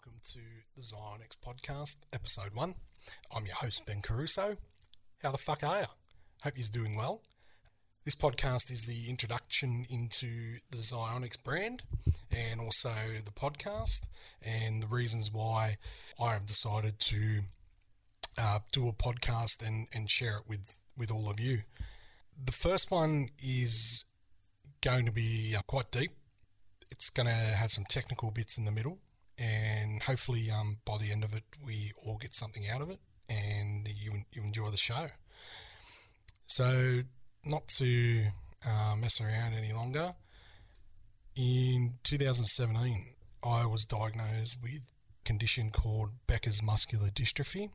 welcome to the ZYONX podcast, episode one. I'm your host, Ben Caruso. How the fuck are you? Hope you're doing well. This podcast is the introduction into the ZYONX brand and also the podcast and the reasons why I have decided to uh, do a podcast and, and share it with, with all of you. The first one is going to be uh, quite deep. It's going to have some technical bits in the middle and hopefully um, by the end of it we all get something out of it and you, you enjoy the show. So not to uh, mess around any longer in 2017 i was diagnosed with a condition called becker's muscular dystrophy.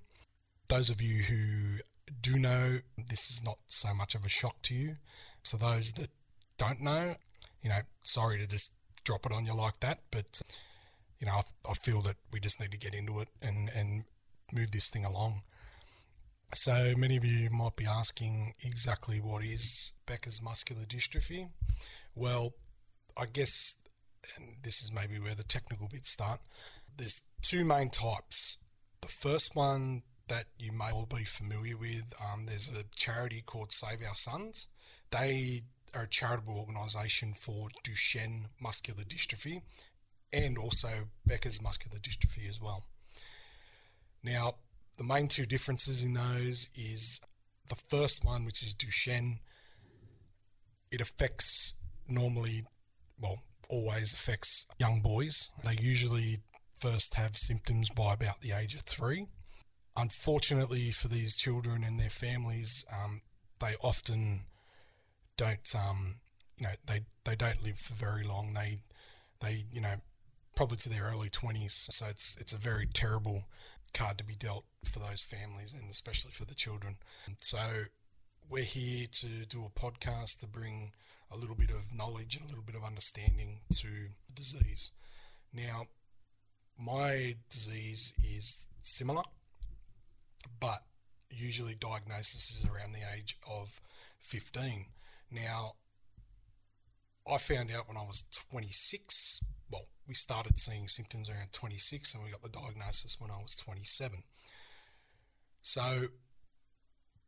Those of you who do know this is not so much of a shock to you. To those that don't know you know sorry to just drop it on you like that but you know, I, I feel that we just need to get into it and, and move this thing along. So many of you might be asking exactly what is Becker's muscular dystrophy. Well, I guess, and this is maybe where the technical bits start. There's two main types. The first one that you may all be familiar with, um, there's a charity called Save Our Sons. They are a charitable organisation for Duchenne muscular dystrophy, and also Becker's muscular dystrophy as well. Now, the main two differences in those is the first one, which is Duchenne, it affects normally, well, always affects young boys. They usually first have symptoms by about the age of three. Unfortunately for these children and their families, um, they often don't, um, you know, they, they don't live for very long. They, they, you know, probably to their early 20s. So it's it's a very terrible card to be dealt for those families and especially for the children. So we're here to do a podcast to bring a little bit of knowledge and a little bit of understanding to the disease. Now, my disease is similar, but usually diagnosis is around the age of 15. Now, I found out when I was 26 well, we started seeing symptoms around 26 and we got the diagnosis when I was 27. So,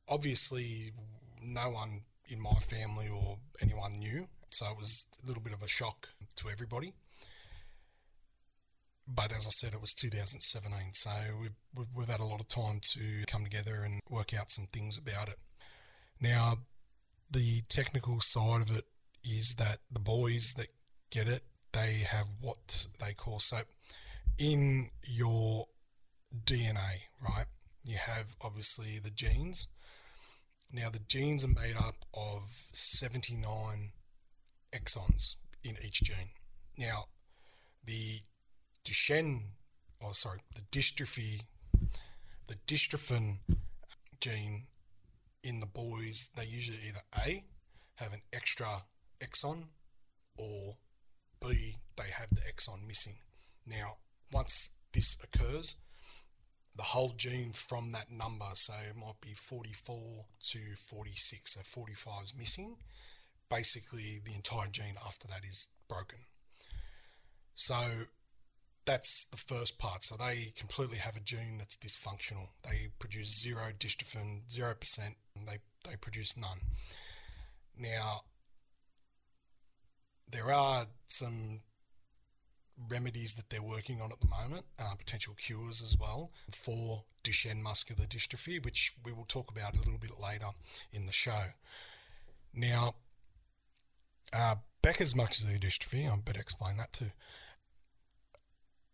obviously, no one in my family or anyone knew. So, it was a little bit of a shock to everybody. But as I said, it was 2017. So, we've, we've had a lot of time to come together and work out some things about it. Now, the technical side of it is that the boys that get it they have what they call so in your DNA, right? You have obviously the genes. Now, the genes are made up of 79 exons in each gene. Now, the Duchenne, or oh, sorry, the dystrophy, the dystrophin gene in the boys, they usually either A, have an extra exon, or B, they have the exon missing. Now, once this occurs, the whole gene from that number, so it might be 44 to 46, so 45 is missing. Basically, the entire gene after that is broken. So that's the first part. So they completely have a gene that's dysfunctional. They produce zero dystrophin, 0%, and they, they produce none. Now, there are some remedies that they're working on at the moment, uh, potential cures as well for Duchenne muscular dystrophy, which we will talk about a little bit later in the show. Now, uh, Becker's muscular dystrophy, I better explain that too.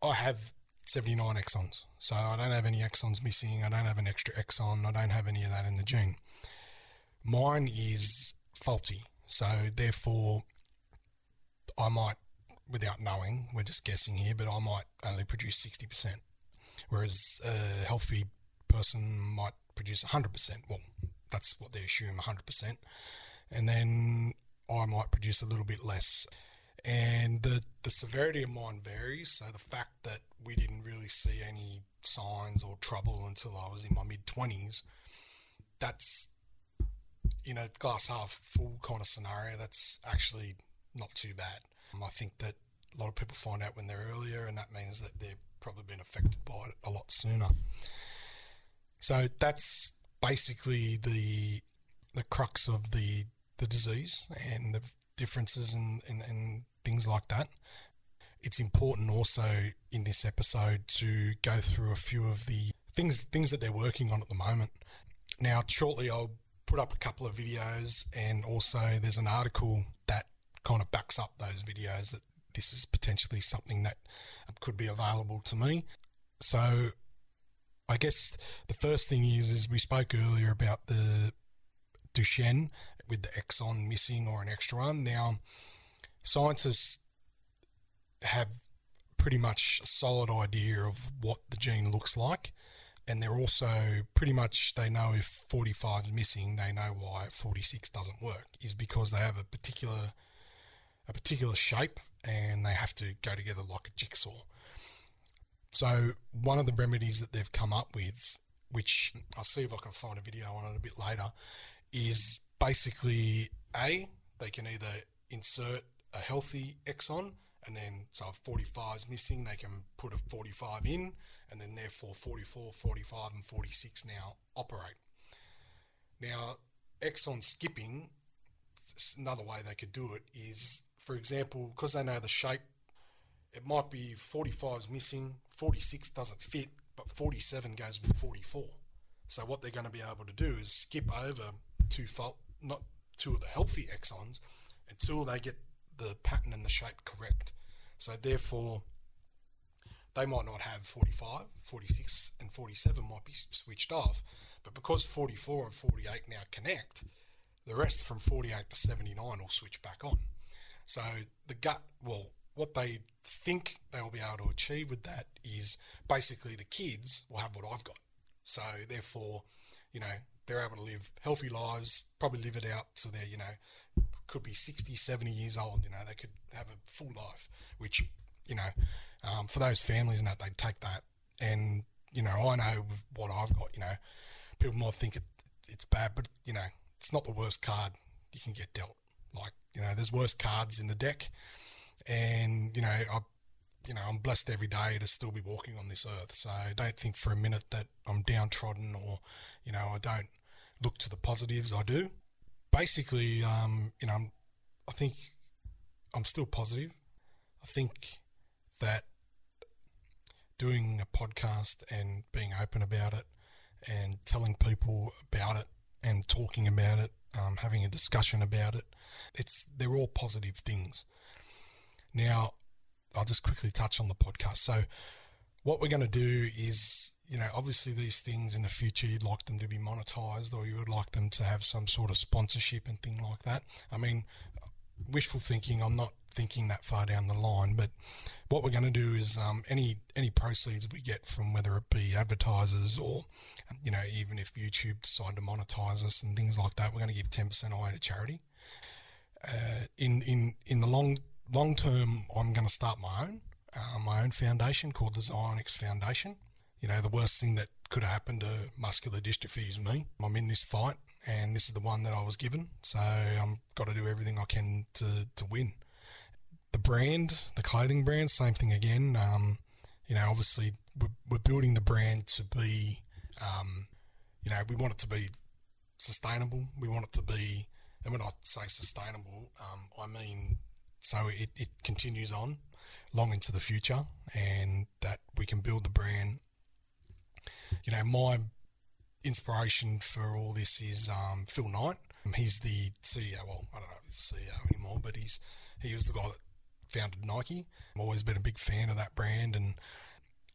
I have 79 exons, so I don't have any exons missing, I don't have an extra exon, I don't have any of that in the gene. Mine is faulty, so therefore I might, without knowing, we're just guessing here, but I might only produce 60%, whereas a healthy person might produce 100%. Well, that's what they assume 100%. And then I might produce a little bit less. And the, the severity of mine varies. So the fact that we didn't really see any signs or trouble until I was in my mid 20s, that's, you know, glass half full kind of scenario. That's actually not too bad. Um, I think that a lot of people find out when they're earlier, and that means that they've probably been affected by it a lot sooner. So that's basically the the crux of the the disease and the differences and, and, and things like that. It's important also in this episode to go through a few of the things things that they're working on at the moment. Now, shortly I'll put up a couple of videos, and also there's an article kind of backs up those videos that this is potentially something that could be available to me. So, I guess the first thing is is we spoke earlier about the Duchenne with the exon missing or an extra one. Now, scientists have pretty much a solid idea of what the gene looks like and they're also pretty much they know if 45 is missing they know why 46 doesn't work is because they have a particular a particular shape and they have to go together like a jigsaw. So one of the remedies that they've come up with which I'll see if I can find a video on it a bit later is basically a they can either insert a healthy exon and then so if 45 is missing they can put a 45 in and then therefore 44 45 and 46 now operate. Now exon skipping another way they could do it is for example because they know the shape it might be 45 is missing 46 doesn't fit but 47 goes with 44 so what they're going to be able to do is skip over two fault not two of the healthy exons until they get the pattern and the shape correct. So therefore, they might not have 45, 46, and 47 might be switched off, but because 44 and 48 now connect, the rest from 48 to 79 will switch back on. So the gut, well, what they think they will be able to achieve with that is basically the kids will have what I've got. So therefore, you know, they're able to live healthy lives, probably live it out to their, you know, could be 60, 70 years old, you know, they could have a full life, which, you know, um, for those families and that, they'd take that. And, you know, I know what I've got, you know, people might think it, it's bad, but, you know, it's not the worst card you can get dealt. Like, you know, there's worse cards in the deck. And, you know, I, you know, I'm blessed every day to still be walking on this earth. So I don't think for a minute that I'm downtrodden or, you know, I don't look to the positives. I do basically, um, you know, I think I'm still positive. I think that doing a podcast and being open about it and telling people about it and talking about it, um, having a discussion about it, it's they're all positive things. Now, I'll just quickly touch on the podcast. So, what we're going to do is you know, obviously these things in the future you'd like them to be monetized or you would like them to have some sort of sponsorship and thing like that. I mean, wishful thinking, I'm not thinking that far down the line, but what we're going to do is um, any any proceeds we get from whether it be advertisers or you know even if YouTube decide to monetize us and things like that, we're going to give ten percent away to charity. Uh, in in in the long long term, I'm going to start my own uh, my own foundation called the ZYONX Foundation you know, the worst thing that could happen to muscular dystrophy is me. I'm in this fight, and this is the one that I was given. So I've got to do everything I can to, to win. The brand, the clothing brand, same thing again. Um, you know, obviously we're, we're, building the brand to be, um, you know, we want it to be sustainable. We want it to be, and when I say sustainable, um, I mean so it, it continues on long into the future, and that we can build the brand you know, my inspiration for all this is um, Phil Knight. He's the CEO. Well, I don't know if he's the CEO anymore, but he's he was the guy that founded Nike. I've always been a big fan of that brand, and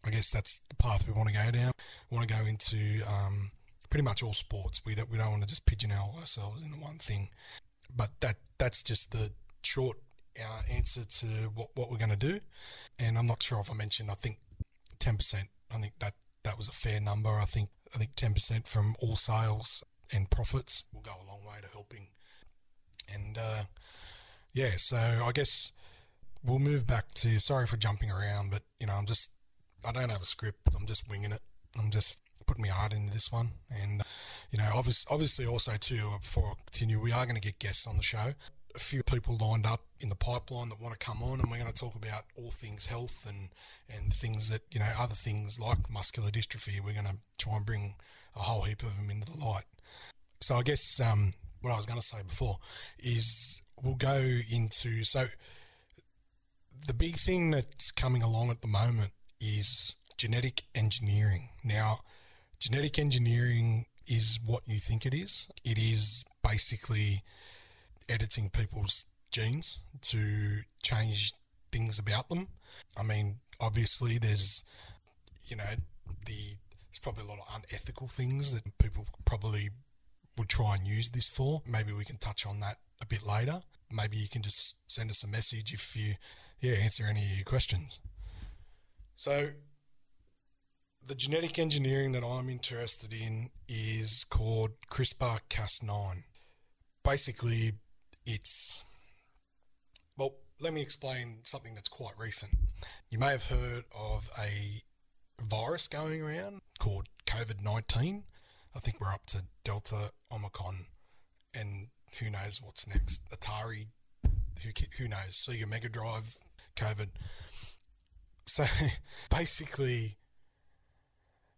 I guess that's the path we want to go down. We want to go into um, pretty much all sports. We don't we don't want to just pigeonhole ourselves into one thing. But that that's just the short uh, answer to what, what we're going to do. And I'm not sure if I mentioned. I think ten percent. I think that that was a fair number. I think I think ten percent from all sales and profits will go a long way to helping. And uh, yeah, so I guess we'll move back to. Sorry for jumping around, but you know, I'm just I don't have a script. I'm just winging it. I'm just putting my heart into this one, and you know, obviously, obviously, also too. Before I continue, we are going to get guests on the show. A few people lined up in the pipeline that want to come on, and we're going to talk about all things health and and things that you know other things like muscular dystrophy. We're going to try and bring a whole heap of them into the light. So I guess um, what I was going to say before is we'll go into so the big thing that's coming along at the moment is genetic engineering. Now, genetic engineering is what you think it is. It is basically editing people's genes to change things about them. I mean, obviously, there's, you know, the there's probably a lot of unethical things that people probably would try and use this for. Maybe we can touch on that a bit later. Maybe you can just send us a message if you, yeah, answer any of your questions. So, the genetic engineering that I'm interested in is called CRISPR Cas9. Basically, it's well, let me explain something that's quite recent. You may have heard of a virus going around called COVID 19. I think we're up to Delta, Omicron, and who knows what's next. Atari, who, who knows? Sega Mega Drive, COVID. So basically,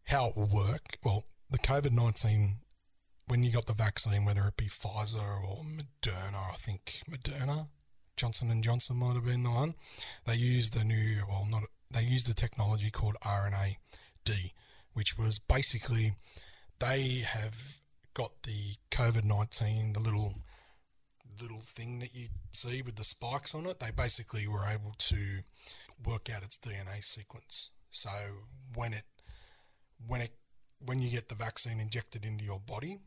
how it will work. Well, the COVID 19, when you got the vaccine, whether it be Pfizer or Moderna, I think Moderna, Johnson and Johnson might have been the one. They used the new, well, not they used the technology called RNA-D, which was basically they have got the COVID nineteen, the little little thing that you see with the spikes on it. They basically were able to work out its DNA sequence. So when it when it when you get the vaccine injected into your body,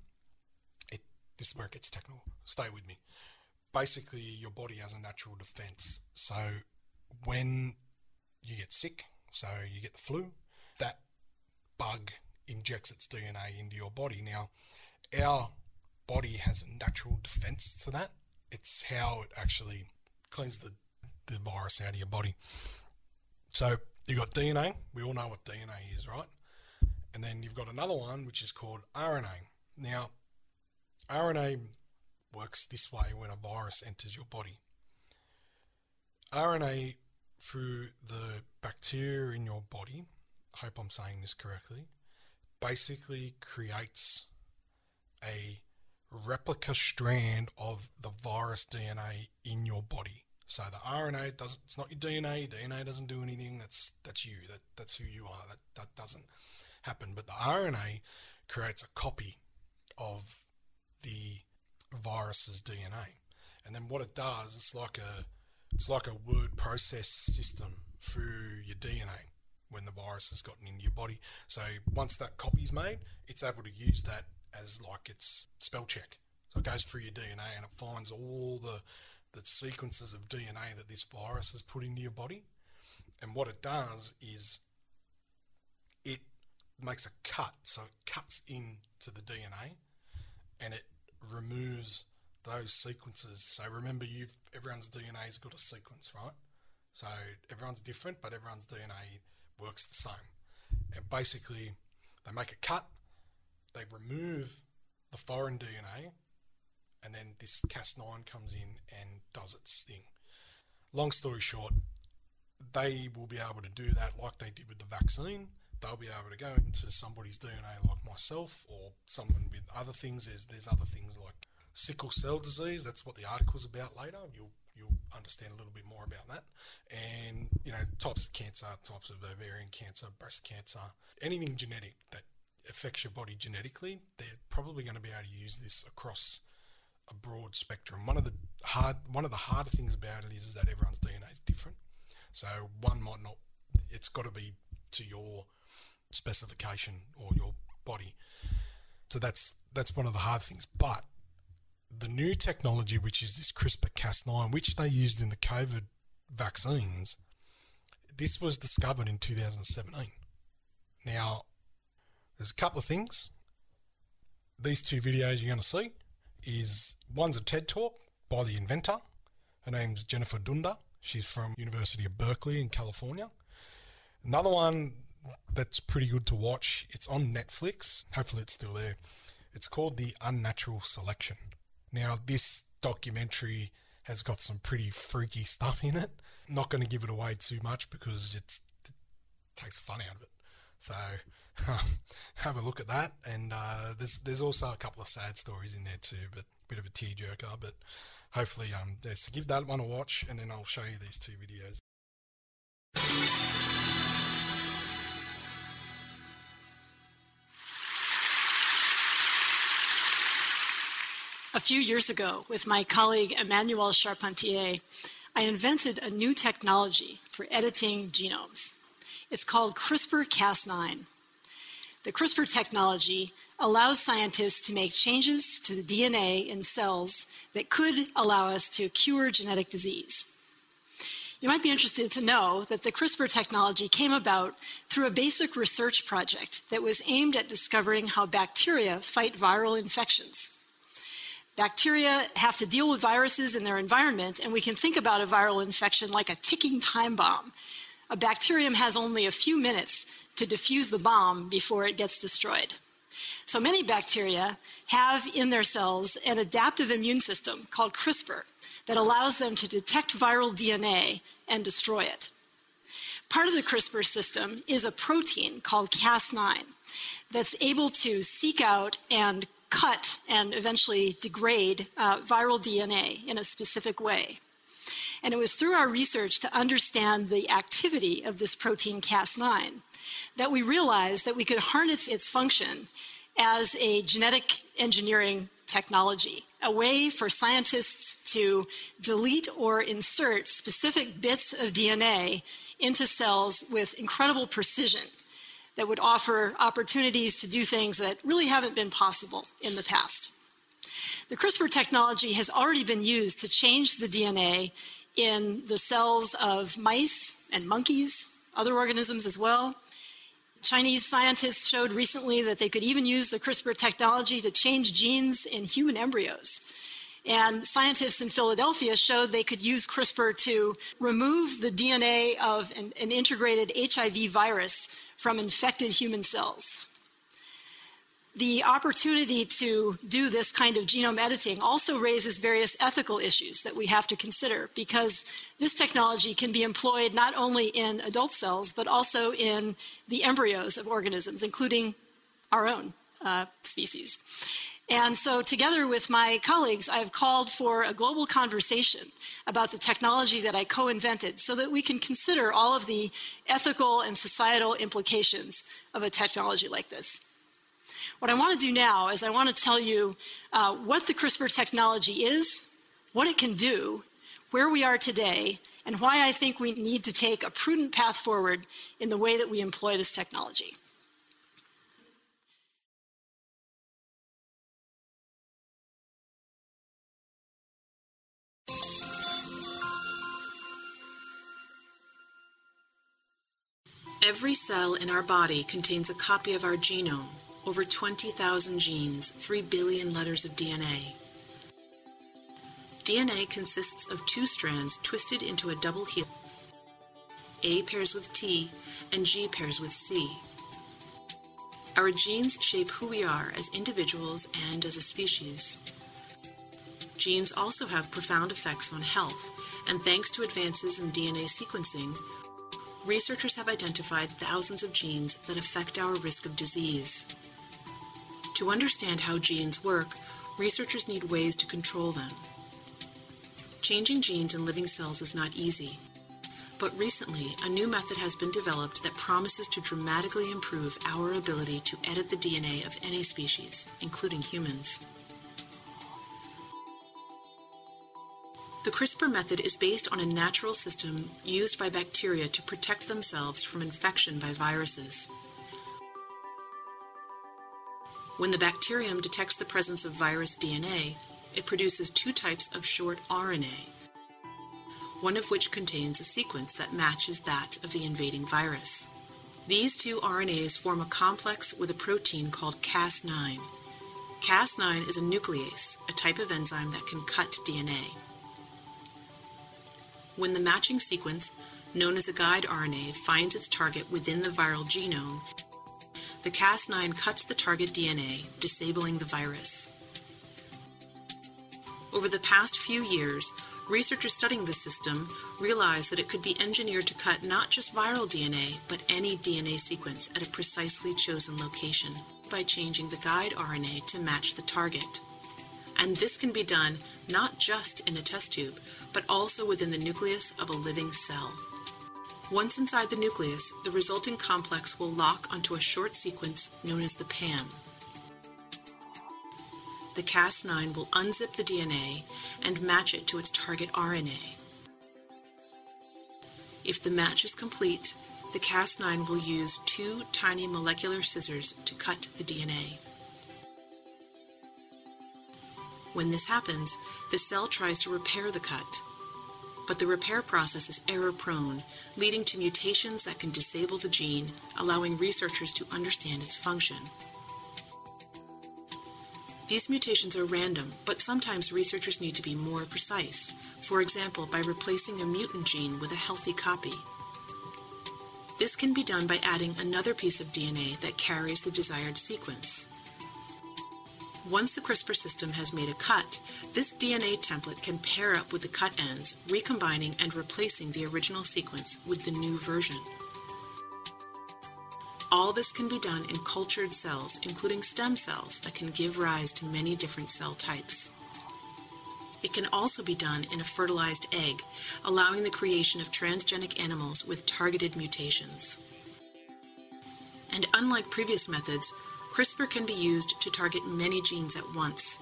this is where it gets technical. Stay with me. Basically, your body has a natural defense. So when you get sick, so you get the flu, that bug injects its DNA into your body. Now, our body has a natural defense to that. It's how it actually cleans the, the virus out of your body. So you've got DNA. We all know what DNA is, right? And then you've got another one which is called RNA. Now, RNA works this way when a virus enters your body. RNA through the bacteria in your body, I hope I'm saying this correctly, basically creates a replica strand of the virus DNA in your body. So the RNA doesn't it's not your DNA, DNA doesn't do anything, that's that's you. That that's who you are. That that doesn't happen. But the RNA creates a copy of the virus's DNA. And then what it does, it's like a it's like a word process system through your DNA when the virus has gotten into your body. So once that copy's made, it's able to use that as like its spell check. So it goes through your DNA and it finds all the the sequences of DNA that this virus has put into your body. And what it does is it makes a cut. So it cuts into the DNA and it removes those sequences. So remember, you've everyone's DNA's got a sequence, right? So everyone's different, but everyone's DNA works the same. And basically, they make a cut, they remove the foreign DNA, and then this Cas9 comes in and does its thing. Long story short, they will be able to do that like they did with the vaccine they'll be able to go into somebody's DNA like myself or someone with other things. There's there's other things like sickle cell disease. That's what the article's about later. You'll you'll understand a little bit more about that. And you know types of cancer, types of ovarian cancer, breast cancer, anything genetic that affects your body genetically. They're probably going to be able to use this across a broad spectrum. One of the hard one of the harder things about it is, is that everyone's DNA is different. So one might not. It's got to be to your specification or your body. So that's that's one of the hard things. But the new technology, which is this CRISPR-Cas9, which they used in the COVID vaccines, this was discovered in 2017. Now, there's a couple of things. These two videos you're going to see is one's a TED talk by the inventor. Her name's Jennifer Doudna. She's from University of Berkeley in California. Another one that's pretty good to watch. It's on Netflix. Hopefully, it's still there. It's called The Unnatural Selection. Now, this documentary has got some pretty freaky stuff in it. not going to give it away too much because it takes fun out of it. So have a look at that. And uh, there's there's also a couple of sad stories in there too, but a bit of a tearjerker. But hopefully, um, yeah, so give that one a watch, and then I'll show you these two videos. A few years ago, with my colleague Emmanuelle Charpentier, I invented a new technology for editing genomes. It's called CRISPR Cas9. The CRISPR technology allows scientists to make changes to the DNA in cells that could allow us to cure genetic disease. You might be interested to know that the CRISPR technology came about through a basic research project that was aimed at discovering how bacteria fight viral infections. Bacteria have to deal with viruses in their environment, and we can think about a viral infection like a ticking time bomb. A bacterium has only a few minutes to diffuse the bomb before it gets destroyed. So many bacteria have in their cells an adaptive immune system called CRISPR that allows them to detect viral DNA and destroy it. Part of the CRISPR system is a protein called Cas9 that's able to seek out and cut and eventually degrade uh, viral DNA in a specific way. And it was through our research to understand the activity of this protein Cas9 that we realized that we could harness its function as a genetic engineering technology, a way for scientists to delete or insert specific bits of DNA into cells with incredible precision that would offer opportunities to do things that really haven't been possible in the past. The CRISPR technology has already been used to change the DNA in the cells of mice and monkeys, other organisms as well. Chinese scientists showed recently that they could even use the CRISPR technology to change genes in human embryos. And scientists in Philadelphia showed they could use CRISPR to remove the DNA of an, an integrated HIV virus from infected human cells. The opportunity to do this kind of genome editing also raises various ethical issues that we have to consider because this technology can be employed not only in adult cells but also in the embryos of organisms, including our own uh, species. And so, together with my colleagues, I've called for a global conversation about the technology that I co invented so that we can consider all of the ethical and societal implications of a technology like this. What I want to do now is I want to tell you uh, what the CRISPR technology is, what it can do, where we are today, and why I think we need to take a prudent path forward in the way that we employ this technology. Every cell in our body contains a copy of our genome, over 20,000 genes, 3 billion letters of DNA. DNA consists of two strands twisted into a double helix. A pairs with T and G pairs with C. Our genes shape who we are as individuals and as a species. Genes also have profound effects on health, and thanks to advances in DNA sequencing, researchers have identified thousands of genes that affect our risk of disease. To understand how genes work, researchers need ways to control them. Changing genes in living cells is not easy, but recently a new method has been developed that promises to dramatically improve our ability to edit the DNA of any species, including humans. The CRISPR method is based on a natural system used by bacteria to protect themselves from infection by viruses. When the bacterium detects the presence of virus DNA, it produces two types of short RNA, one of which contains a sequence that matches that of the invading virus. These two RNAs form a complex with a protein called Cas9. Cas9 is a nuclease, a type of enzyme that can cut DNA. When the matching sequence, known as a guide RNA, finds its target within the viral genome, the Cas9 cuts the target DNA, disabling the virus. Over the past few years, Researchers studying this system realized that it could be engineered to cut not just viral DNA, but any DNA sequence at a precisely chosen location by changing the guide RNA to match the target. And this can be done not just in a test tube, but also within the nucleus of a living cell. Once inside the nucleus, the resulting complex will lock onto a short sequence known as the PAM. The Cas9 will unzip the DNA and match it to its target RNA. If the match is complete, the Cas9 will use two tiny molecular scissors to cut the DNA. When this happens, the cell tries to repair the cut. But the repair process is error prone, leading to mutations that can disable the gene, allowing researchers to understand its function. These mutations are random, but sometimes researchers need to be more precise, for example, by replacing a mutant gene with a healthy copy. This can be done by adding another piece of DNA that carries the desired sequence. Once the CRISPR system has made a cut, this DNA template can pair up with the cut ends, recombining and replacing the original sequence with the new version. All this can be done in cultured cells, including stem cells that can give rise to many different cell types. It can also be done in a fertilized egg, allowing the creation of transgenic animals with targeted mutations. And unlike previous methods, CRISPR can be used to target many genes at once,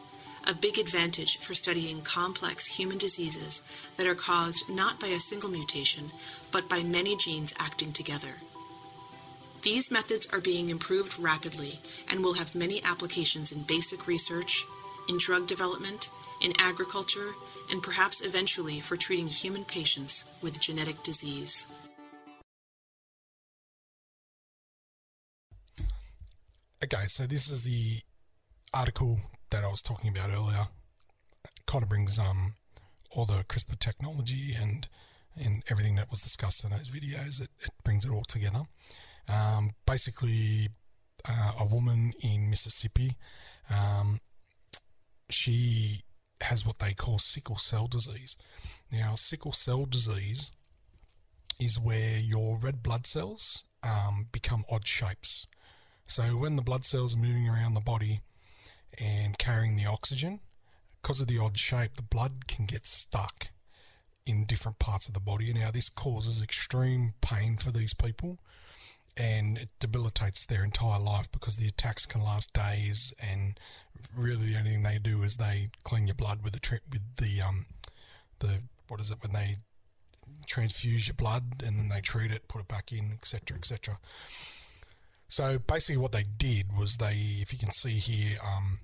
a big advantage for studying complex human diseases that are caused not by a single mutation, but by many genes acting together. These methods are being improved rapidly and will have many applications in basic research, in drug development, in agriculture, and perhaps eventually for treating human patients with genetic disease. Okay, so this is the article that I was talking about earlier. Kind of brings um, all the CRISPR technology and and everything that was discussed in those videos. It, it brings it all together. Um, basically, uh, a woman in Mississippi, um, she has what they call sickle cell disease. Now, sickle cell disease is where your red blood cells um, become odd shapes. So, when the blood cells are moving around the body and carrying the oxygen, because of the odd shape, the blood can get stuck in different parts of the body. Now, this causes extreme pain for these people and it debilitates their entire life because the attacks can last days and really the only thing they do is they clean your blood with the with the um the what is it when they transfuse your blood and then they treat it put it back in etc etc so basically what they did was they if you can see here um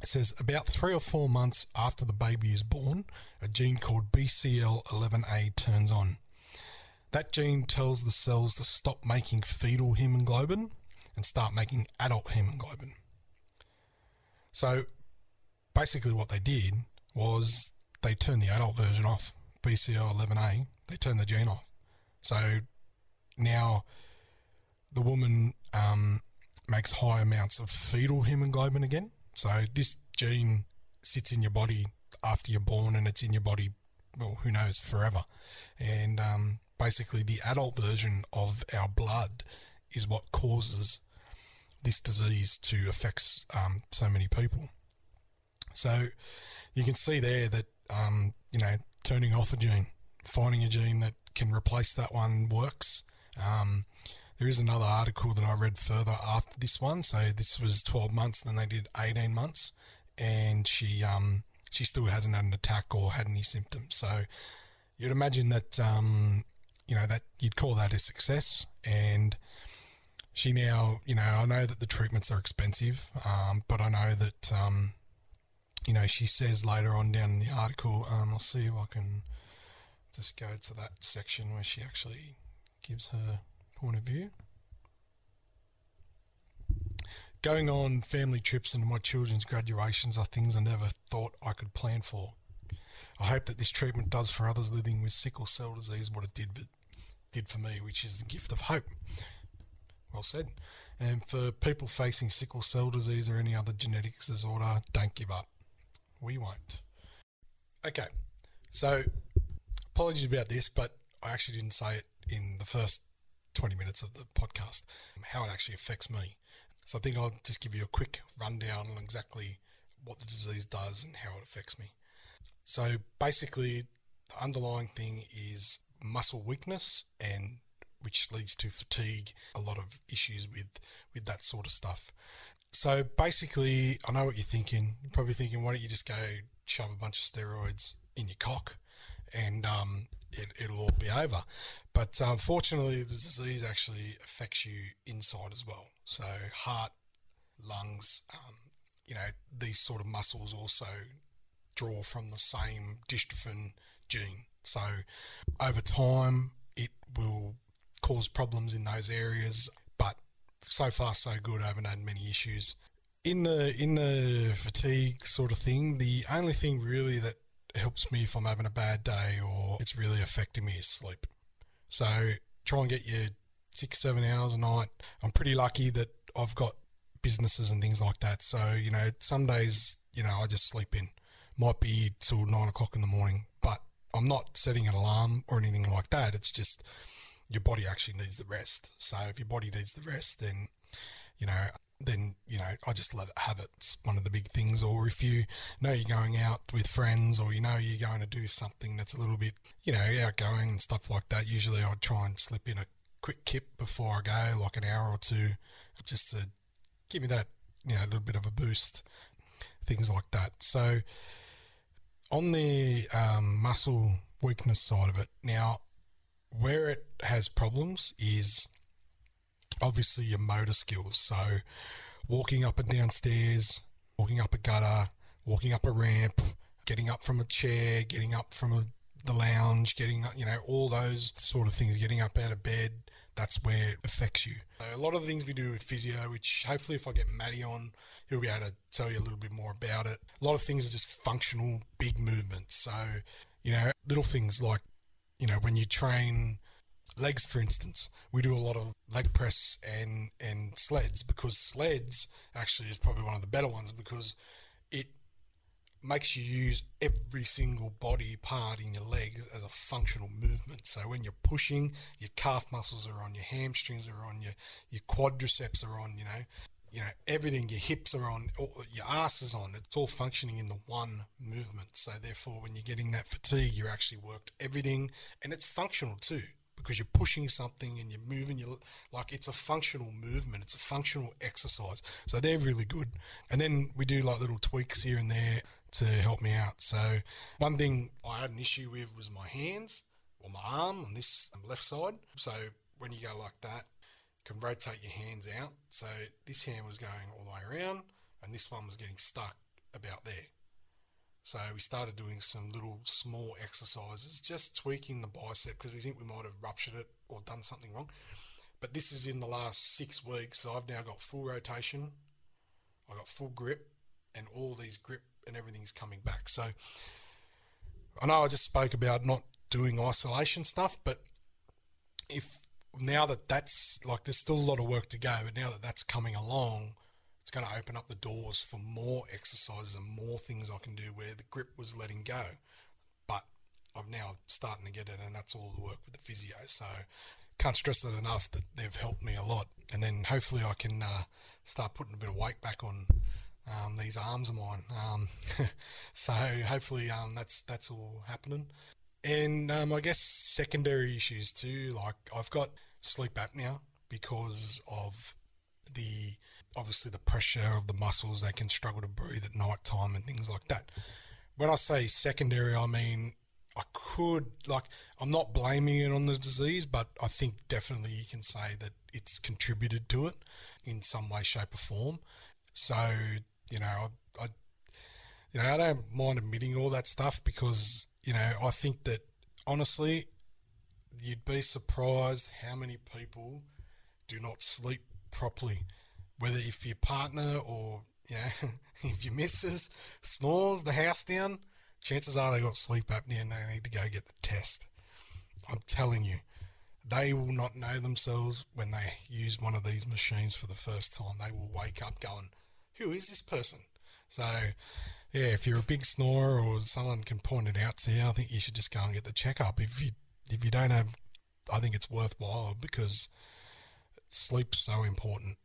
it says about three or four months after the baby is born, a gene called BCL11A turns on. That gene tells the cells to stop making fetal hemoglobin and start making adult hemoglobin. So basically, what they did was they turned the adult version off, BCL11A, they turned the gene off. So now the woman um, makes high amounts of fetal hemoglobin again. So this gene sits in your body after you're born and it's in your body, well, who knows, forever. And um, basically the adult version of our blood is what causes this disease to affect um, so many people. So you can see there that um, you know turning off a gene, finding a gene that can replace that one works. Um, there is another article that I read further after this one. So this was 12 months, and then they did 18 months, and she um, she still hasn't had an attack or had any symptoms. So you'd imagine that um, you know that you'd call that a success and she now you know i know that the treatments are expensive um, but i know that um, you know she says later on down in the article um, i'll see if i can just go to that section where she actually gives her point of view going on family trips and my children's graduations are things i never thought i could plan for I hope that this treatment does for others living with sickle cell disease what it did did for me, which is the gift of hope. Well said. And for people facing sickle cell disease or any other genetic disorder, don't give up. We won't. Okay, So, apologies about this, but I actually didn't say it in the first 20 minutes of the podcast, how it actually affects me. So, I think I'll just give you a quick rundown on exactly what the disease does and how it affects me. So, basically, the underlying thing is muscle weakness and which leads to fatigue, a lot of issues with with that sort of stuff. So basically, I know what you're thinking. You're probably thinking, why don't you just go shove a bunch of steroids in your cock, and um, it, will all be over. But unfortunately, the disease actually affects you inside as well. So heart, lungs, um, you know, these sort of muscles also draw from the same dystrophin gene. So over time, it will cause problems in those areas. But so far, so good. I haven't had many issues. In the in the fatigue sort of thing, the only thing really that helps me if I'm having a bad day or it's really affecting me is sleep. So try and get your six, seven hours a night. I'm pretty lucky that I've got businesses and things like that. So, you know, some days, you know, I just sleep in. Might be till nine o'clock in the morning, but I'm not setting an alarm or anything like that. It's just your body actually needs the rest. So if your body needs the rest, then you know, then you know, I just let it have it. It's one of the big things. Or if you know you're going out with friends, or you know you're going to do something that's a little bit, you know, outgoing and stuff like that. Usually, I'd try and slip in a quick kip before I go, like an hour or two, just to give me that, you know, a little bit of a boost. Things like that. So on the um, muscle weakness side of it, now where it has problems is obviously your motor skills. So, walking up and down stairs, walking up a gutter, walking up a ramp, getting up from a chair, getting up from a, the lounge, getting you know all those sort of things, getting up out of bed. That's where it affects you. So a lot of the things we do with physio, which hopefully if I get Matty on, he'll be able to tell you a little bit more about it. A lot of things are just functional, big movements. So, you know, little things like you know, when you train legs, for instance, we do a lot of leg press and, and sleds because sleds actually is probably one of the better ones because it makes you use every single body part in your legs as a functional movement. So when you're pushing, your calf muscles are on, your hamstrings are on, your your quadriceps are on, you know you know, everything, your hips are on, your ass is on. It's all functioning in the one movement. So therefore, when you're getting that fatigue, you're actually worked everything, and it's functional too because you're pushing something and you're moving. You like it's a functional movement. It's a functional exercise. So they're really good. And then we do like little tweaks here and there to help me out. So one thing I had an issue with was my hands or my arm on this um, left side. So when you go like that, you can rotate your hands out. So this hand was going all the way around and this one was getting stuck about there. So we started doing some little small exercises, just tweaking the bicep because we think we might have ruptured it or done something wrong. But this is in the last six weeks. So I've now got full rotation, I got full grip, and all these grip and everything's coming back. So I know I just spoke about not doing isolation stuff, but if now that that's like there's still a lot of work to go, but now that that's coming along, it's going to open up the doors for more exercises and more things I can do where the grip was letting go. But I'm now starting to get it, and that's all the work with the physio. So can't stress it enough that they've helped me a lot. And then hopefully I can uh, start putting a bit of weight back on um, these arms of mine. Um, so hopefully um, that's that's all happening. And um, I guess secondary issues too. Like I've got sleep apnea because of the obviously the pressure of the muscles. They can struggle to breathe at night time and things like that. When I say secondary, I mean I could like I'm not blaming it on the disease, but I think definitely you can say that it's contributed to it in some way, shape, or form. So you know, I, I you know I don't mind admitting all that stuff because you know I think that honestly you'd be surprised how many people do not sleep properly. Whether if your partner or you know, if your missus snores the house down, chances are they got sleep apnea and they need to go get the test. I'm telling you, they will not know themselves when they use one of these machines for the first time. They will wake up going, Who is this person? So, yeah, if you're a big snorer or someone can point it out to you, I think you should just go and get the checkup. If you if you don't have, I think it's worthwhile because sleep's so important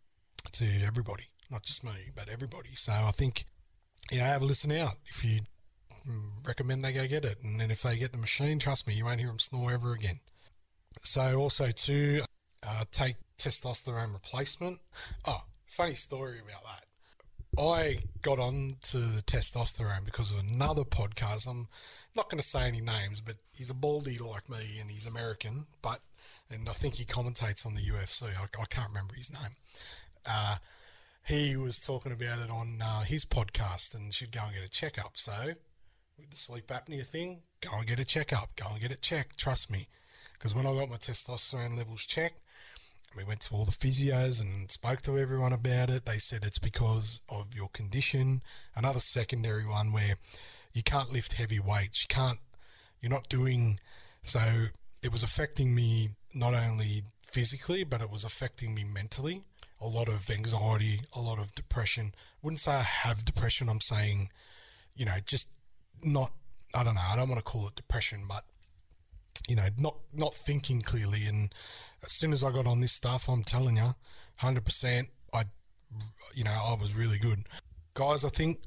to everybody, not just me, but everybody. So I think you know have a listen out if you recommend they go get it, and then if they get the machine, trust me, you won't hear them snore ever again. So also to uh, take testosterone replacement. Oh, funny story about that. I got on to the testosterone because of another podcast. I'm not going to say any names, but he's a baldy like me and he's American, but and I think he commentates on the UFC. I, I can't remember his name. Uh, he was talking about it on uh, his podcast and should go and get a checkup. So, with the sleep apnea thing, go and get a checkup. Go and get it checked. Trust me. Because when I got my testosterone levels checked, we went to all the physios and spoke to everyone about it. They said it's because of your condition. Another secondary one where you can't lift heavy weights. You can't, you're not doing, so it was affecting me not only physically, but it was affecting me mentally. A lot of anxiety, a lot of depression. I wouldn't say I have depression. I'm saying, you know, just not, I don't know, I don't want to call it depression, but, you know, not, not thinking clearly. And as soon as I got on this stuff, I'm telling you, 100%, I, you know, I was really good. Guys, I think,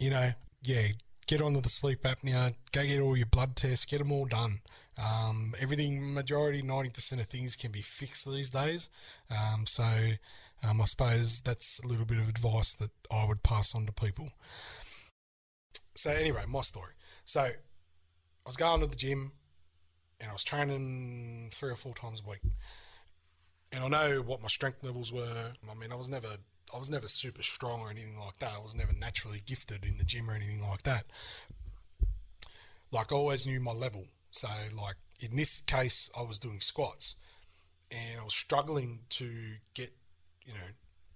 you know, yeah, get onto the sleep apnea, go get all your blood tests, get them all done. Um, everything, majority, 90% of things can be fixed these days. Um, so um, I suppose that's a little bit of advice that I would pass on to people. So, anyway, my story. So, I was going to the gym and I was training three or four times a week. And I know what my strength levels were. I mean, I was never I was never super strong or anything like that. I was never naturally gifted in the gym or anything like that. Like I always knew my level. So like in this case, I was doing squats, and I was struggling to get you know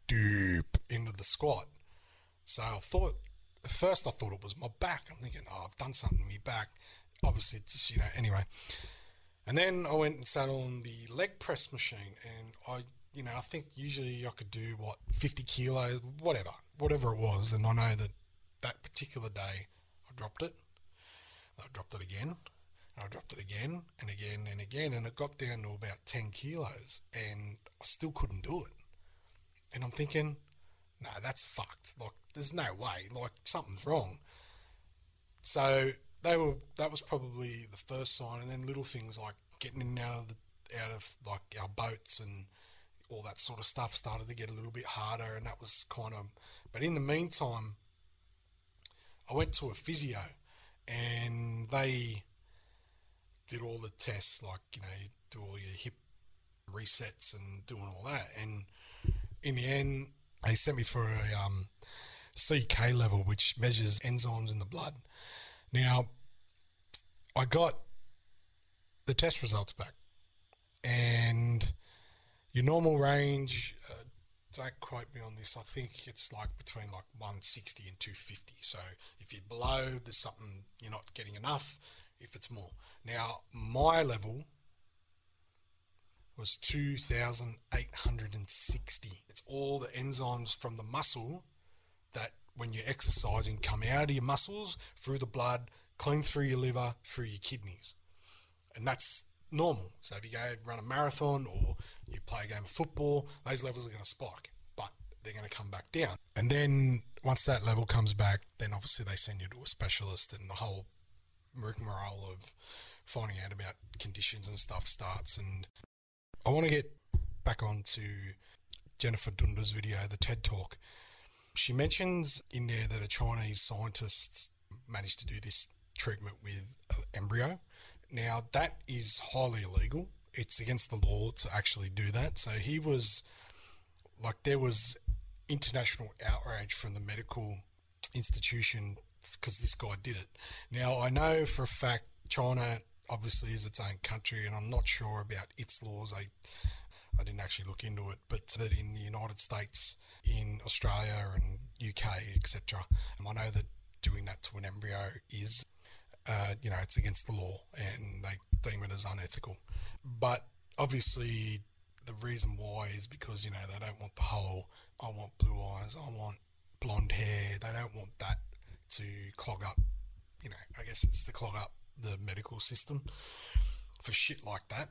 deep into the squat. So I thought at first I thought it was my back. I'm thinking, oh, I've done something to my back. Obviously, it's just, you know anyway. And then I went and sat on the leg press machine, and I you know, I think usually I could do what 50 kilos, whatever, whatever it was. And I know that that particular day I dropped it. I dropped it again. I dropped it again and again and again. And it got down to about 10 kilos and I still couldn't do it. And I'm thinking, no, that's fucked. Like, there's no way. Like, something's wrong. So they were, that was probably the first sign. And then little things like getting in and out of the, out of like our boats and all that sort of stuff started to get a little bit harder, and that was kind of. But in the meantime, I went to a physio, and they did all the tests, like you know, do all your hip resets and doing all that, and in the end, they sent me for a um, CK level, which measures enzymes in the blood. Now, I got the test results back, and your normal range, uh, don't quote me on this. I think it's like between like 160 and 250. So if you're below, there's something you're not getting enough. If it's more, now my level was 2,860. It's all the enzymes from the muscle that when you're exercising come out of your muscles through the blood, clean through your liver, through your kidneys, and that's normal. So if you go run a marathon or you play a game of football, those levels are going to spike, but they're going to come back down. And then once that level comes back, then obviously they send you to a specialist, and the whole rigmarole of finding out about conditions and stuff starts. And I want to get back on to Jennifer Doudna's video, the TED Talk. She mentions in there that a Chinese scientist managed to do this treatment with an embryo now, that is highly illegal. It's against the law to actually do that. So he was like, there was international outrage from the medical institution because this guy did it. Now, I know for a fact China obviously is its own country, and I'm not sure about its laws. I I didn't actually look into it, but that in the United States, in Australia and UK, etc., I know that doing that to an embryo is uh, you know, it's against the law and they deem it as unethical. But obviously, the reason why is because, you know, they don't want the whole, I want blue eyes, I want blonde hair. They don't want that to clog up, you know, I guess it's to clog up the medical system for shit like that.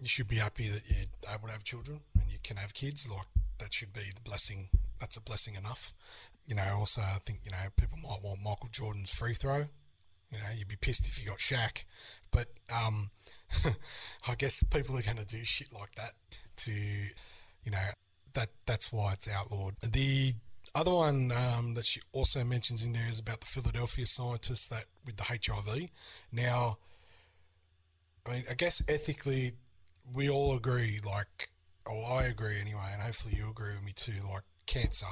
You should be happy that you're able to have children and you can have kids. Like, that should be the blessing. That's a blessing enough. You know, also, I think, you know, people might want Michael Jordan's free throw. You know, you'd be pissed if you got Shaq. But um, I guess people are going to do shit like that to, you know, that that's why it's outlawed. The other one um, that she also mentions in there is about the Philadelphia scientists that with the HIV. Now, I mean, I guess ethically, we all agree, like, or I agree anyway, and hopefully you agree with me too, like cancer,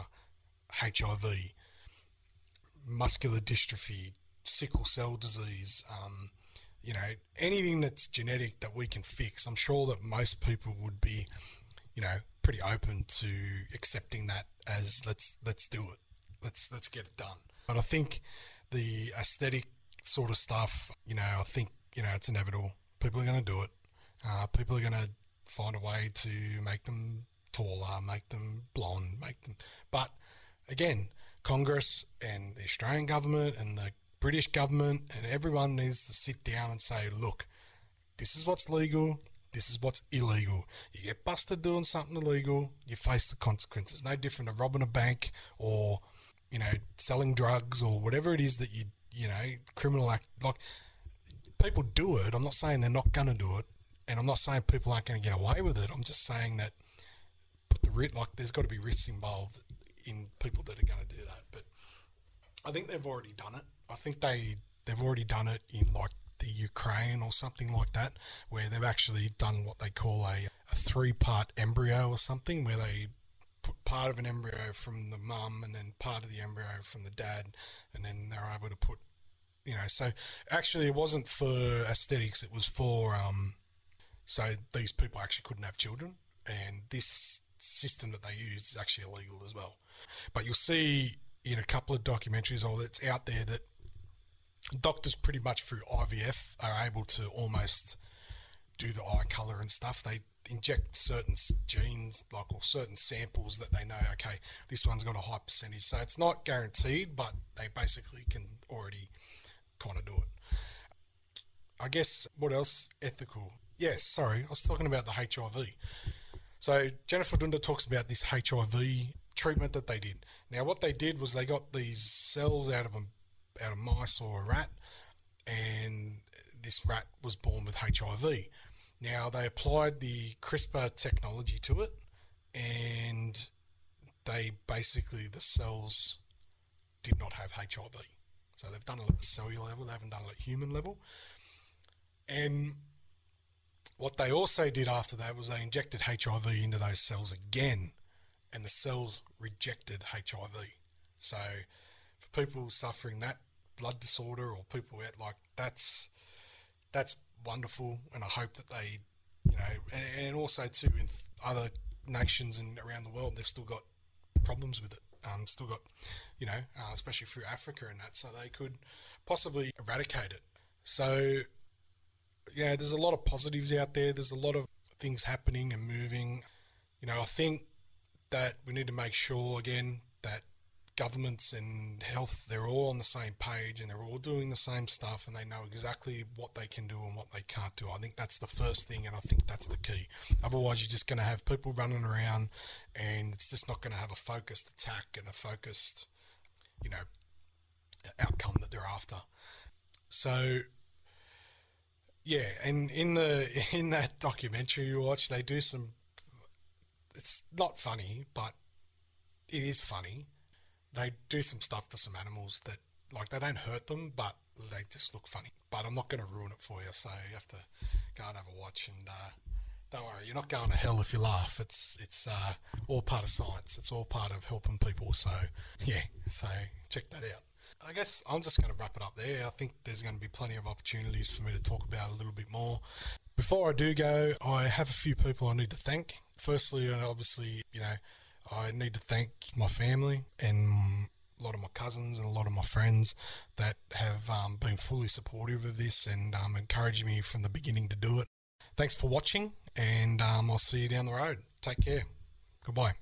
HIV, muscular dystrophy, sickle cell disease, um, you know, anything that's genetic that we can fix. I'm sure that most people would be, you know, pretty open to accepting that as let's let's do it, let's let's get it done. But I think the aesthetic sort of stuff, you know, I think you know it's inevitable. People are going to do it. Uh, people are going to find a way to make them taller, make them blonde, make them. But again, Congress and the Australian government and the British government and everyone needs to sit down and say, look, this is what's legal, this is what's illegal. You get busted doing something illegal, you face the consequences. No different to robbing a bank or, you know, selling drugs or whatever it is that you, you know, criminal act. Like, people do it. I'm not saying they're not going to do it. And I'm not saying people aren't going to get away with it. I'm just saying that put the like there's got to be risks involved in people that are going to do that. But I think they've already done it. I think they they've already done it in like the Ukraine or something like that, where they've actually done what they call a, a three part embryo or something, where they put part of an embryo from the mum and then part of the embryo from the dad, and then they're able to put, you know, so actually it wasn't for aesthetics, it was for, um, so these people actually couldn't have children, and this system that they use is actually illegal as well. But you'll see in a couple of documentaries or that's out there that doctors pretty much through IVF are able to almost do the eye color and stuff. They inject certain genes, like or certain samples that they know. Okay, this one's got a high percentage, so it's not guaranteed, but they basically can already kind of do it. I guess what else ethical? Yes, sorry, I was talking about the HIV. So Jennifer Doudna talks about this HIV treatment that they did. Now, what they did was they got these cells out of a out of mice or a rat, and this rat was born with HIV. Now they applied the CRISPR technology to it, and they basically the cells did not have HIV. So they've done it at the cellular level, they haven't done it at human level. And what they also did after that was they injected HIV into those cells again, and the cells rejected HIV. So people suffering that blood disorder or people out like that's that's wonderful, and I hope that they, you know, and, and also too in other nations and around the world, they've still got problems with it. Um, still got, you know, uh, especially through Africa and that, so they could possibly eradicate it. So, yeah, there's a lot of positives out there. There's a lot of things happening and moving. You know, I think that we need to make sure again that governments and health they're all on the same page and they're all doing the same stuff and they know exactly what they can do and what they can't do. I think that's the first thing and I think that's the key. Otherwise you're just going to have people running around and it's just not going to have a focused attack and a focused you know outcome that they're after. So yeah, and in the in that documentary you watch they do some it's not funny, but it is funny they do some stuff to some animals that like they don't hurt them, but they just look funny. But I'm not going to ruin it for you, so you have to go and have a watch. And uh, don't worry, you're not going to hell if you laugh. It's it's uh, all part of science. It's all part of helping people. So yeah, so check that out. I guess I'm just going to wrap it up there. I think there's going to be plenty of opportunities for me to talk about a little bit more. Before I do go, I have a few people I need to thank. Firstly, and obviously, you know, I need to thank my family and a lot of my cousins and a lot of my friends that have um, been fully supportive of this and um, encouraging me from the beginning to do it. Thanks for watching, and um, I'll see you down the road. Take care. Goodbye.